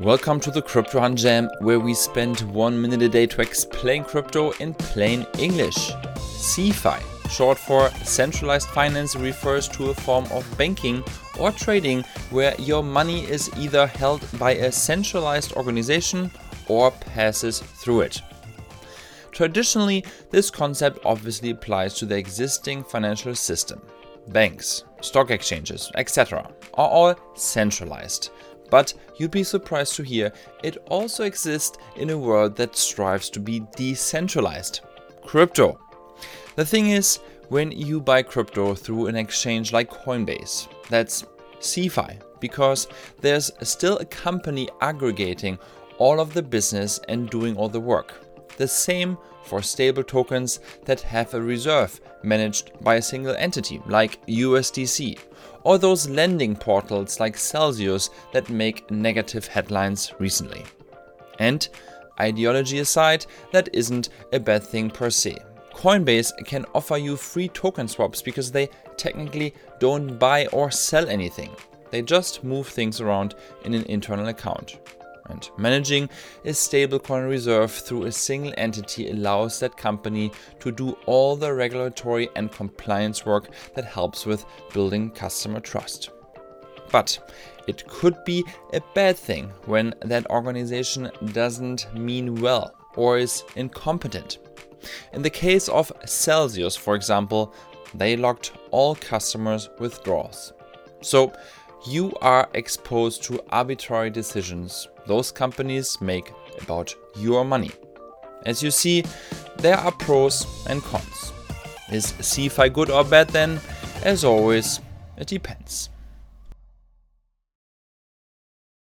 Welcome to the Crypto Hunt Jam, where we spend one minute a day to explain crypto in plain English. CeFi, short for centralized finance, refers to a form of banking or trading where your money is either held by a centralized organization or passes through it. Traditionally, this concept obviously applies to the existing financial system. Banks, stock exchanges, etc., are all centralized. But you'd be surprised to hear it also exists in a world that strives to be decentralized crypto. The thing is, when you buy crypto through an exchange like Coinbase, that's CeFi, because there's still a company aggregating all of the business and doing all the work. The same for stable tokens that have a reserve managed by a single entity, like USDC, or those lending portals like Celsius that make negative headlines recently. And, ideology aside, that isn't a bad thing per se. Coinbase can offer you free token swaps because they technically don't buy or sell anything. They just move things around in an internal account. And managing a stablecoin reserve through a single entity allows that company to do all the regulatory and compliance work that helps with building customer trust. But it could be a bad thing when that organization doesn't mean well or is incompetent. In the case of Celsius, for example, they locked all customers' withdrawals. So you are exposed to arbitrary decisions those companies make about your money. As you see, there are pros and cons. Is CeFi good or bad then? As always, it depends.